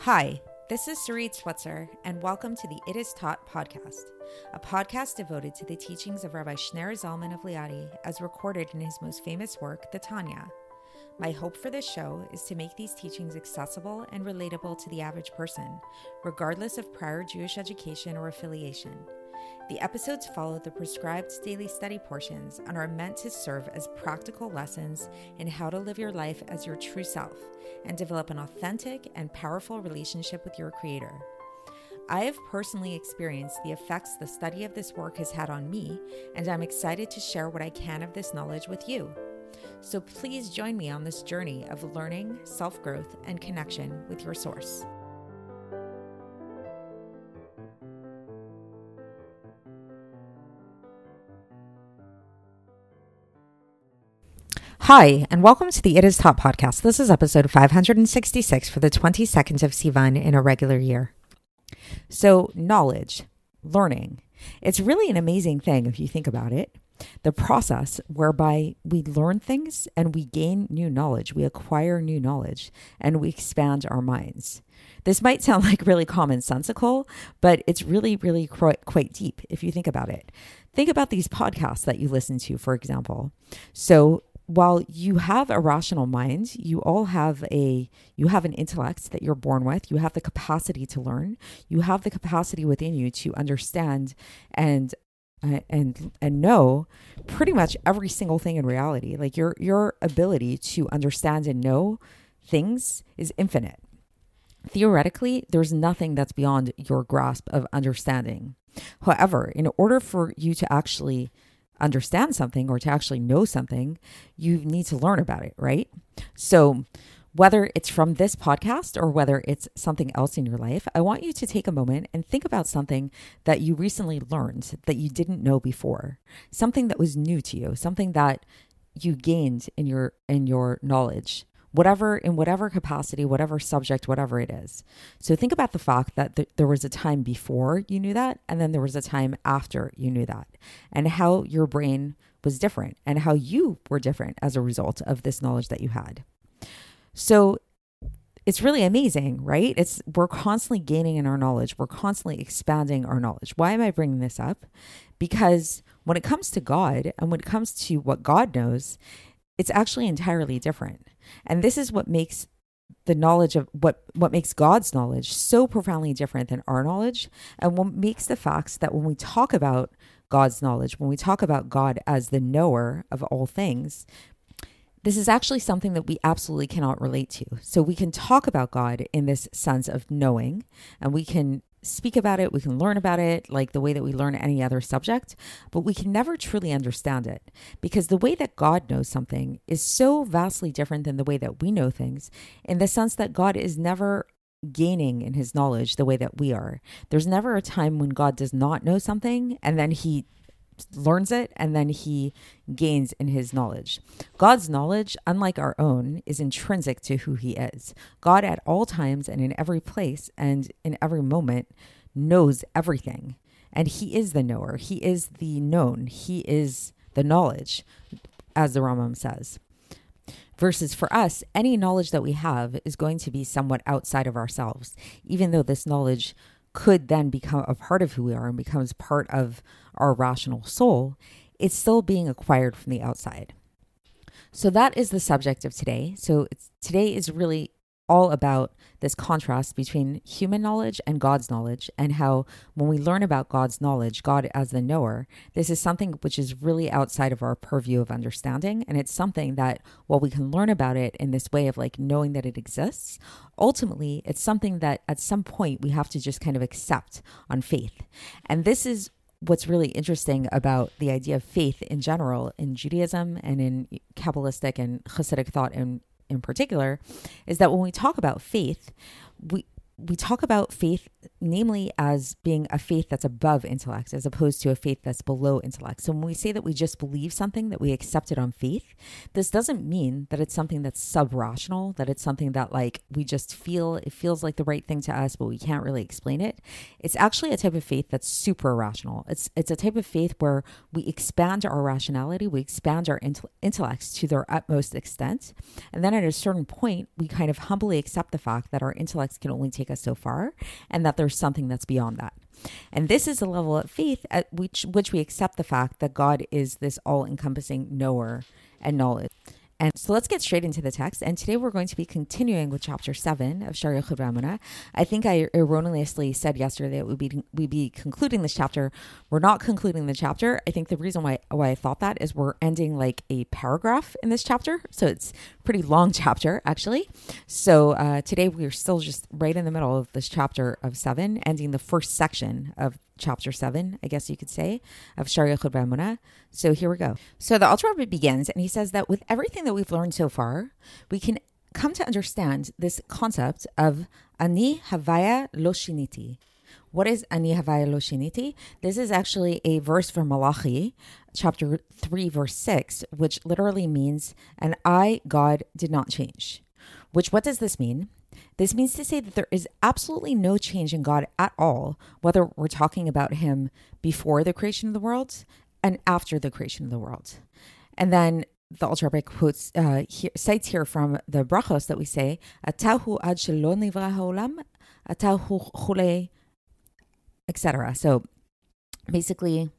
Hi, this is Sarit Switzer, and welcome to the It Is Taught podcast, a podcast devoted to the teachings of Rabbi Shneur Zalman of Liadi as recorded in his most famous work, the Tanya. My hope for this show is to make these teachings accessible and relatable to the average person, regardless of prior Jewish education or affiliation. The episodes follow the prescribed daily study portions and are meant to serve as practical lessons in how to live your life as your true self and develop an authentic and powerful relationship with your Creator. I have personally experienced the effects the study of this work has had on me, and I'm excited to share what I can of this knowledge with you. So please join me on this journey of learning, self growth, and connection with your source. Hi, and welcome to the It Is Taught podcast. This is episode 566 for the 22nd of Sivan in a regular year. So, knowledge, learning, it's really an amazing thing if you think about it. The process whereby we learn things and we gain new knowledge, we acquire new knowledge, and we expand our minds. This might sound like really commonsensical, but it's really, really quite deep if you think about it. Think about these podcasts that you listen to, for example. So, while you have a rational mind, you all have a you have an intellect that you're born with. You have the capacity to learn. You have the capacity within you to understand and uh, and and know pretty much every single thing in reality. Like your your ability to understand and know things is infinite. Theoretically, there's nothing that's beyond your grasp of understanding. However, in order for you to actually understand something or to actually know something, you need to learn about it, right? So, whether it's from this podcast or whether it's something else in your life, I want you to take a moment and think about something that you recently learned that you didn't know before. Something that was new to you, something that you gained in your in your knowledge whatever in whatever capacity whatever subject whatever it is so think about the fact that th- there was a time before you knew that and then there was a time after you knew that and how your brain was different and how you were different as a result of this knowledge that you had so it's really amazing, right? It's we're constantly gaining in our knowledge. We're constantly expanding our knowledge. Why am I bringing this up? Because when it comes to God and when it comes to what God knows, it's actually entirely different. And this is what makes the knowledge of what what makes God's knowledge so profoundly different than our knowledge and what makes the facts that when we talk about God's knowledge, when we talk about God as the knower of all things, this is actually something that we absolutely cannot relate to. So we can talk about God in this sense of knowing, and we can speak about it, we can learn about it like the way that we learn any other subject, but we can never truly understand it because the way that God knows something is so vastly different than the way that we know things in the sense that God is never gaining in his knowledge the way that we are. There's never a time when God does not know something and then he learns it and then he gains in his knowledge. God's knowledge, unlike our own, is intrinsic to who he is. God, at all times and in every place and in every moment, knows everything. And he is the knower, he is the known, he is the knowledge, as the Rambam says. Versus for us, any knowledge that we have is going to be somewhat outside of ourselves, even though this knowledge could then become a part of who we are and becomes part of our rational soul, it's still being acquired from the outside. So that is the subject of today. So today is really all about this contrast between human knowledge and God's knowledge, and how when we learn about God's knowledge, God as the knower, this is something which is really outside of our purview of understanding. And it's something that, while we can learn about it in this way of like knowing that it exists, ultimately it's something that at some point we have to just kind of accept on faith. And this is what's really interesting about the idea of faith in general in Judaism and in Kabbalistic and Hasidic thought in in particular is that when we talk about faith, we we talk about faith namely as being a faith that's above intellect as opposed to a faith that's below intellect. So when we say that we just believe something, that we accept it on faith, this doesn't mean that it's something that's sub rational, that it's something that like we just feel, it feels like the right thing to us, but we can't really explain it. It's actually a type of faith that's super rational. It's, it's a type of faith where we expand our rationality, we expand our intellects to their utmost extent. And then at a certain point, we kind of humbly accept the fact that our intellects can only take us so far and that there's something that's beyond that. And this is a level of faith at which which we accept the fact that God is this all-encompassing knower and knowledge. And so let's get straight into the text. And today we're going to be continuing with chapter 7 of Sha'ar Yichud V'Emunah. I think I erroneously said yesterday that we'd be, we'd be concluding this chapter. We're not concluding the chapter. I think the reason why, why I thought that is we're ending like a paragraph in this chapter. So it's pretty long chapter, actually. So uh, today we're still just right in the middle of this chapter of 7, ending the first section of chapter 7, I guess you could say, of Sha'ar Yichud So here we go. So the Rebbe begins, and he says that with everything that we've learned so far, we can come to understand this concept of Ani Havaya lo shaniti. What is Ani Havaya lo shaniti? This is actually a verse from Malachi, chapter 3, verse 6, which literally means, and I, God, did not change. Which, what does this mean? This means to say that there is absolutely no change in God at all, whether we're talking about Him before the creation of the world and after the creation of the world. And then the Alter Rebbe quotes uh, here, cites here from the brachos that we say, "Atahu ad shelo nivra haolam, atahu chule," etc. So basically,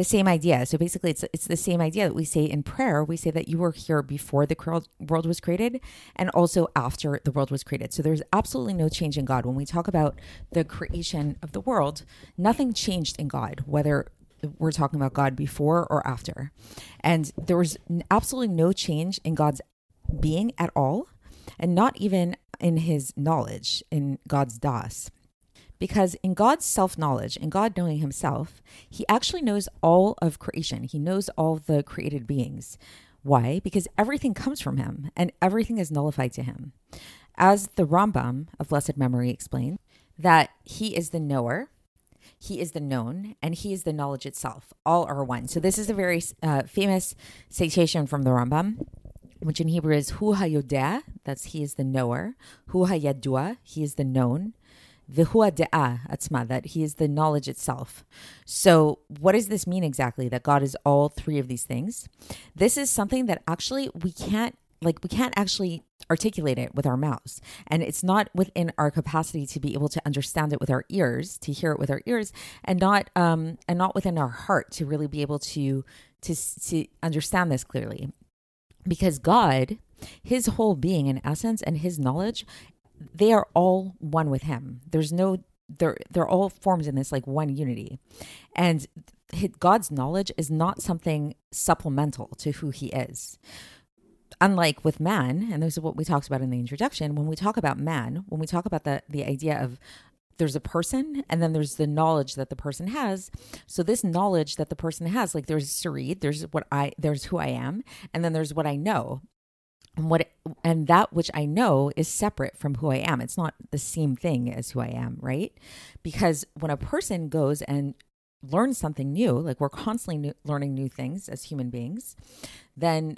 the same idea. So basically, it's it's the same idea that we say in prayer. We say that you were here before the world was created, and also after the world was created. So there's absolutely no change in God. When we talk about the creation of the world, nothing changed in God, whether we're talking about God before or after, and there was absolutely no change in God's being at all, and not even in His knowledge in God's das. Because in God's self knowledge, in God knowing himself, he actually knows all of creation. He knows all the created beings. Why? Because everything comes from him and everything is nullified to him. As the Rambam of blessed memory explained, that he is the knower, he is the known, and he is the knowledge itself. All are one. So this is a very uh, famous citation from the Rambam which in Hebrew is Hu HaYodeh, that's he is the knower. Hu HaYadua, he is the known v'hua de'ah atzma, that he is the knowledge itself. So what does this mean exactly, that God is all three of these things? This is something that actually we can't, like we can't actually articulate it with our mouths. And it's not within our capacity to be able to understand it with our ears, to hear it with our ears, and not um and not within our heart to really be able to to to understand this clearly. Because God, his whole being in essence and his knowledge they are all one with him. There's no they're they're all formed in this like one unity. And God's knowledge is not something supplemental to who he is. Unlike with man, and this is what we talked about in the introduction, when we talk about man, when we talk about the the idea of there's a person and then there's the knowledge that the person has so this knowledge that the person has like there's Sarit there's what i there's who i am and then there's what i know and what and that which I know is separate from who I am. It's not the same thing as who I am, right? Because when a person goes and learns something new, like we're constantly new, learning new things as human beings, then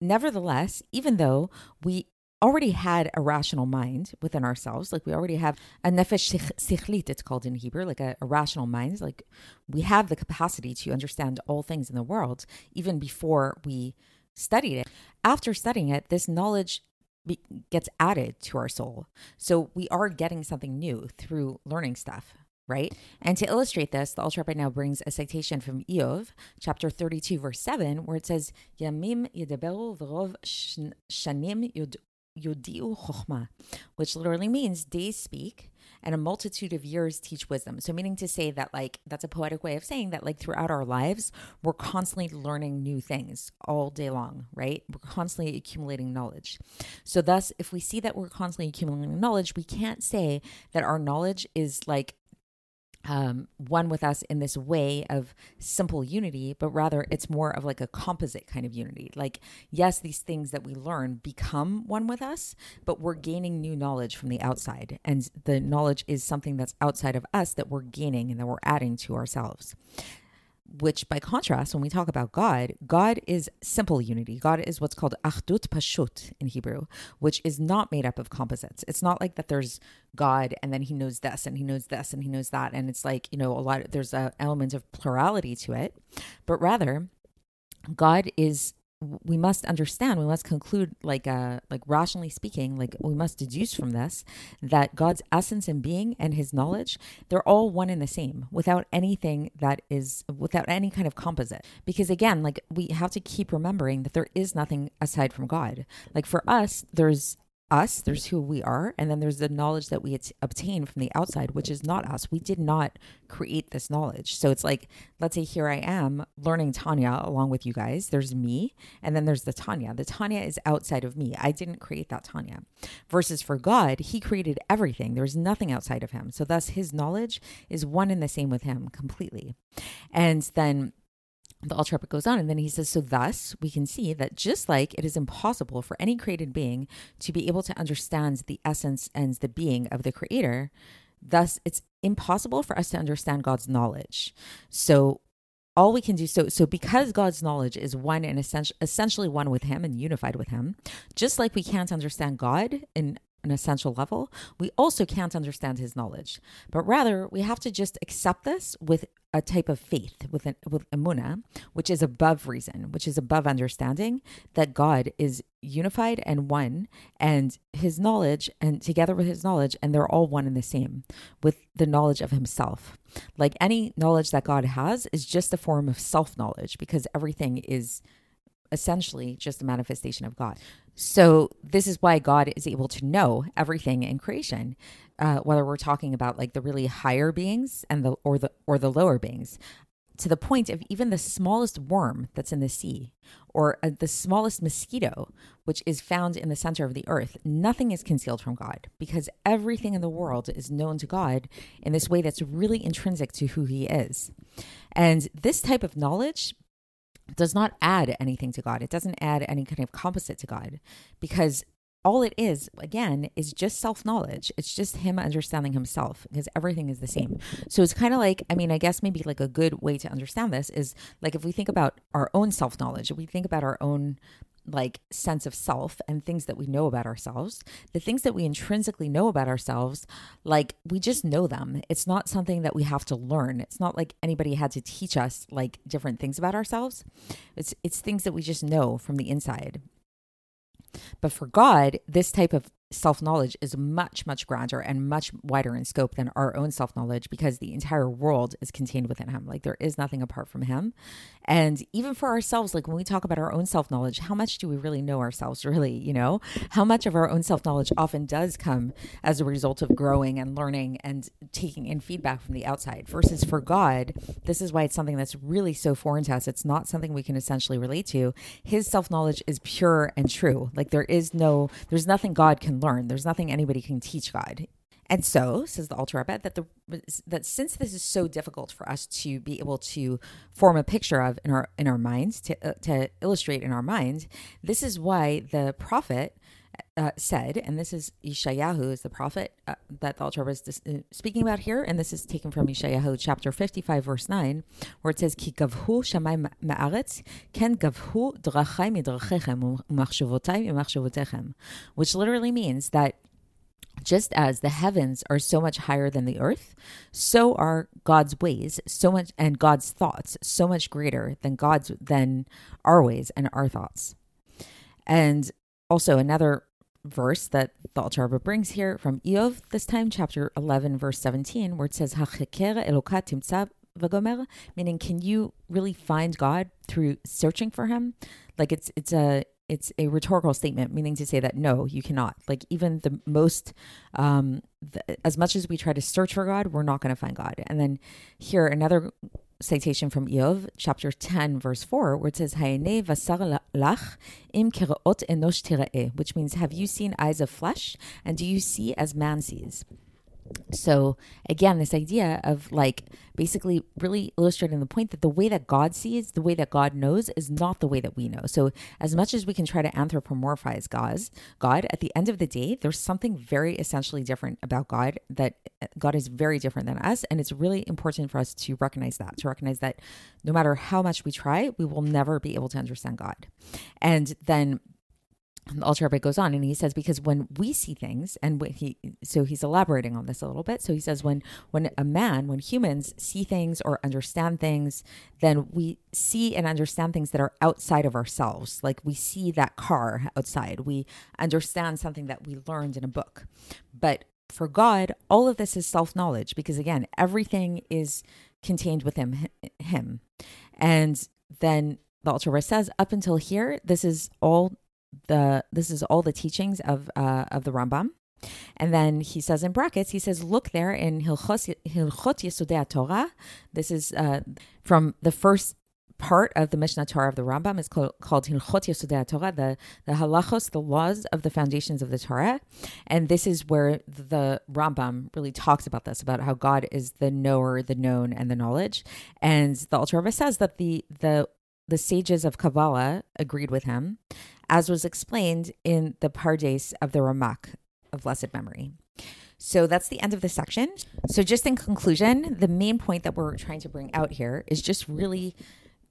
nevertheless, even though we already had a rational mind within ourselves, like we already have a nefesh sichlit, it's called in Hebrew, like a, a rational mind, like we have the capacity to understand all things in the world, even before we studied it. After studying it, this knowledge be- gets added to our soul. So we are getting something new through learning stuff, right? And to illustrate this, the Alter right now brings a citation from Iyov, chapter 32, verse 7, where it says, Yamim yedaberu v'rov shanim chokhmah, which literally means days speak and a multitude of years teach wisdom. So, meaning to say that, like, that's a poetic way of saying that, like, throughout our lives, we're constantly learning new things all day long, right? We're constantly accumulating knowledge. So, thus, if we see that we're constantly accumulating knowledge, we can't say that our knowledge is like um, one with us in this way of simple unity, but rather it's more of like a composite kind of unity. Like, yes, these things that we learn become one with us, but we're gaining new knowledge from the outside. And the knowledge is something that's outside of us that we're gaining and that we're adding to ourselves which by contrast, when we talk about God, God is simple unity. God is what's called achdut pashut in Hebrew, which is not made up of composites. It's not like that there's God and then he knows this and he knows this and he knows that. And it's like, you know, a lot, of, there's an element of plurality to it, but rather, God is we must understand we must conclude like uh like rationally speaking like we must deduce from this that god's essence and being and his knowledge they're all one and the same without anything that is without any kind of composite. Because again like we have to keep remembering that there is nothing aside from god. Like for us there's us, there's who we are, and then there's the knowledge that we obtain from the outside, which is not us. We did not create this knowledge. So it's like, let's say here I am learning Tanya along with you guys. There's me, and then there's the Tanya. The Tanya is outside of me. I didn't create that Tanya. Versus for God, He created everything. There's nothing outside of Him. So thus, His knowledge is one and the same with Him completely. And then the Alter Rebbe goes on and then he says, So thus we can see that just like it is impossible for any created being to be able to understand the essence and the being of the creator, thus it's impossible for us to understand God's knowledge. So all we can do so so because God's knowledge is one and essentially one with him and unified with him, just like we can't understand God in an essential level, we also can't understand his knowledge. But rather, we have to just accept this with a type of faith, with, an, with emuna, which is above reason, which is above understanding that God is unified and one, and his knowledge, and together with his knowledge, and they're all one and the same with the knowledge of himself. Like any knowledge that God has is just a form of self knowledge because everything is essentially just a manifestation of God. So this is why God is able to know everything in creation, uh, whether we're talking about like the really higher beings and the or the or the lower beings, to the point of even the smallest worm that's in the sea or uh, the smallest mosquito, which is found in the center of the earth. Nothing is concealed from God because everything in the world is known to God in this way that's really intrinsic to who He is. And this type of knowledge does not add anything to God. It doesn't add any kind of composite to God because all it is, again, is just self knowledge. It's just him understanding himself because everything is the same. So it's kind of like, I mean, I guess maybe like a good way to understand this is like if we think about our own self knowledge, if we think about our own like sense of self and things that we know about ourselves. The things that we intrinsically know about ourselves like we just know them. It's not something that we have to learn. It's not like anybody had to teach us like different things about ourselves. It's it's things that we just know from the inside. But for god this type of self knowledge is much, much grander and much wider in scope than our own self knowledge because the entire world is contained within Him. Like there is nothing apart from Him. And even for ourselves, like when we talk about our own self knowledge, how much do we really know ourselves, really? You know, how much of our own self knowledge often does come as a result of growing and learning and taking in feedback from the outside versus for God, this is why it's something that's really so foreign to us. It's not something we can essentially relate to. His self knowledge is pure and true. Like there is no, there's nothing God can learn. There's nothing anybody can teach God. And so, says the Alter Rebbe, that the that since this is so difficult for us to be able to form a picture of in our in our minds to uh, to illustrate in our minds, this is why the prophet uh, said, and this is Yeshayahu is the prophet uh, that the Alter was dis- uh, speaking about here, and this is taken from Yeshayahu chapter fifty five verse nine, where it says, "Ki gavhu shamay ma'aretz ken gavhu drachai midrachechem umachshavotay umachshavotechem," which literally means that just as the heavens are so much higher than the earth, so are God's ways so much and God's thoughts so much greater than God's than our ways and our thoughts. And also another verse that the Alter brings here from Iyov, this time chapter 11 verse 17 where it says meaning can you really find God through searching for him? Like it's it's a it's a rhetorical statement, meaning to say that no, you cannot. Like even the most, um, the, as much as we try to search for God, we're not going to find God. And then here another citation from Iyov, chapter ten, verse four, where it says, vasar lach im enosh which means, have you seen eyes of flesh, and do you see as man sees? So, again, this idea of like basically really illustrating the point that the way that God sees, the way that God knows is not the way that we know. So, as much as we can try to anthropomorphize God's, God, at the end of the day, there's something very essentially different about God that God is very different than us. And it's really important for us to recognize that, to recognize that no matter how much we try, we will never be able to understand God. And then the Alter Rebbe goes on and he says because when we see things and when he so he's elaborating on this a little bit. So he says when when a man when humans see things or understand things then we see and understand things that are outside of ourselves. Like we see that car outside. We understand something that we learned in a book. But for God all of this is self-knowledge because again everything is contained within him. And then the Rebbe says up until here this is all the this is all the teachings of uh, of the Rambam. And then he says in brackets, he says, look there in Hilchot Yesodei Torah. This is uh, from the first part of the Mishneh Torah of the Rambam is called, called Hilchot Yesodei Torah, the, the halachos, the laws of the foundations of the Torah. And this is where the Rambam really talks about this, about how God is the knower, the known, and the knowledge. And the Alter Rebbe says that the, the, the sages of Kabbalah agreed with him as was explained in the Pardes of the Ramak of blessed memory. So that's the end of the section. So, just in conclusion, the main point that we're trying to bring out here is just really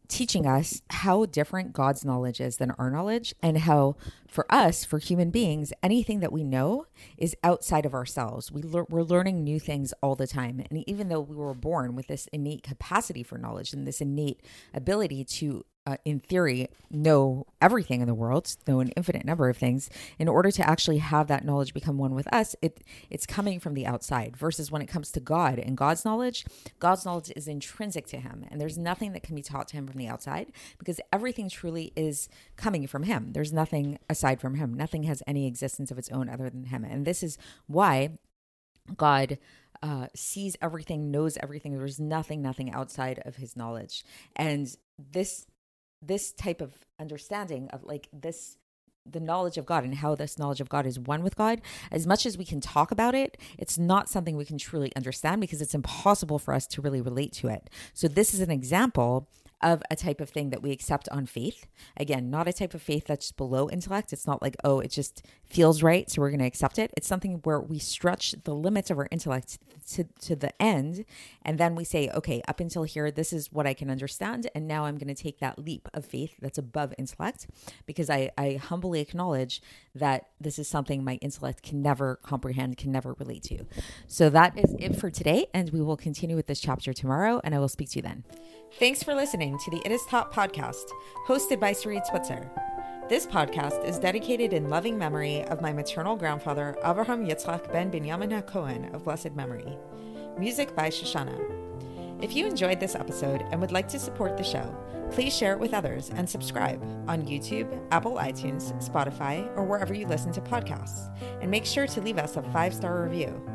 teaching us how different God's knowledge is than our knowledge, and how for us, for human beings, anything that we know is outside of ourselves. We le- we're learning new things all the time. And even though we were born with this innate capacity for knowledge and this innate ability to uh, in theory, know everything in the world, know an infinite number of things. In order to actually have that knowledge become one with us, it it's coming from the outside. Versus when it comes to God and God's knowledge, God's knowledge is intrinsic to Him, and there's nothing that can be taught to Him from the outside because everything truly is coming from Him. There's nothing aside from Him. Nothing has any existence of its own other than Him, and this is why God. Uh, sees everything, knows everything. There's nothing, nothing outside of his knowledge. And this this type of understanding of like this the knowledge of God and how this knowledge of God is one with God, as much as we can talk about it, it's not something we can truly understand because it's impossible for us to really relate to it. So, this is an example of a type of thing that we accept on faith. Again, not a type of faith that's below intellect. It's not like, oh, it just feels right, so we're going to accept it. It's something where we stretch the limits of our intellect to, to the end. And then we say, okay, up until here, this is what I can understand. And now I'm going to take that leap of faith that's above intellect because I, I humbly acknowledge that this is something my intellect can never comprehend, can never relate to. So that is it for today. And we will continue with this chapter tomorrow. And I will speak to you then. Thanks for listening to the It Is Taught podcast, hosted by Sarit Switzer. This podcast is dedicated in loving memory of my maternal grandfather, Avraham Yitzchak ben Binyamin HaKohen of blessed memory. Music by Shoshannah. If you enjoyed this episode and would like to support the show, please share it with others and subscribe on YouTube, Apple iTunes, Spotify, or wherever you listen to podcasts. And make sure to leave us a five star review.